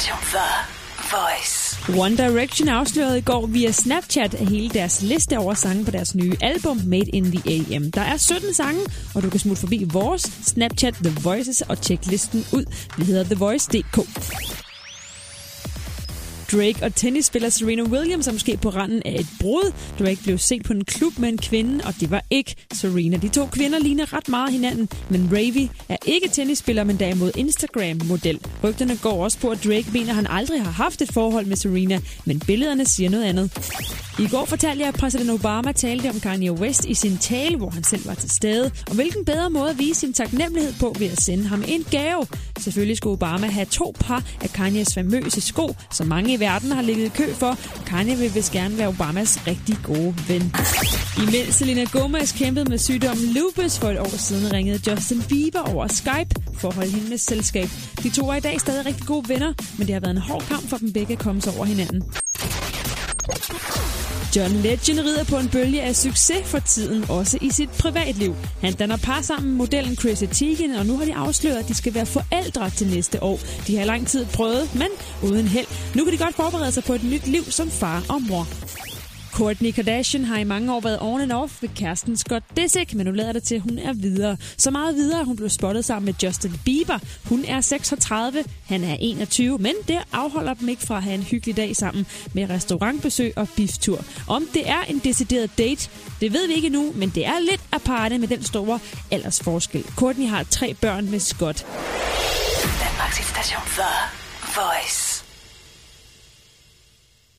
station The Voice. One Direction afslørede i går via Snapchat hele deres liste over sange på deres nye album Made in the AM. Der er 17 sange, og du kan smutte forbi vores Snapchat The Voices og tjekke listen ud. Vi hedder TheVoice.dk. Drake og tennisspiller Serena Williams er måske på randen af et brud. Drake blev set på en klub med en kvinde, og det var ikke Serena. De to kvinder ligner ret meget hinanden, men Ravi er ikke tennisspiller, men derimod Instagram-model. Rygterne går også på, at Drake mener, at han aldrig har haft et forhold med Serena, men billederne siger noget andet. I går fortalte jeg, at præsident Obama talte om Kanye West i sin tale, hvor han selv var til stede. Og hvilken bedre måde at vise sin taknemmelighed på ved at sende ham en gave. Selvfølgelig skulle Obama have to par af Kanyes famøse sko, som mange i verden har ligget i kø for. Kanye vil vist gerne være Obamas rigtig gode ven. Imens Selena Gomez kæmpede med sygdommen lupus for et år siden, ringede Justin Bieber over Skype for at holde hende med selskab. De to er i dag stadig rigtig gode venner, men det har været en hård kamp for dem begge at komme sig over hinanden. John Legend rider på en bølge af succes for tiden, også i sit privatliv. Han danner par sammen med modellen Chrissy Teigen, og nu har de afsløret, at de skal være forældre til næste år. De har lang tid prøvet, men uden held. Nu kan de godt forberede sig på et nyt liv som far og mor. Kourtney Kardashian har i mange år været on and off ved kæresten Scott Disick, men nu lader det til, at hun er videre. Så meget videre, at hun blev spottet sammen med Justin Bieber. Hun er 36, han er 21, men det afholder dem ikke fra at have en hyggelig dag sammen med restaurantbesøg og biftur. Om det er en decideret date, det ved vi ikke nu, men det er lidt aparte med den store aldersforskel. Courtney har tre børn med Scott. Danmarks station for Voice.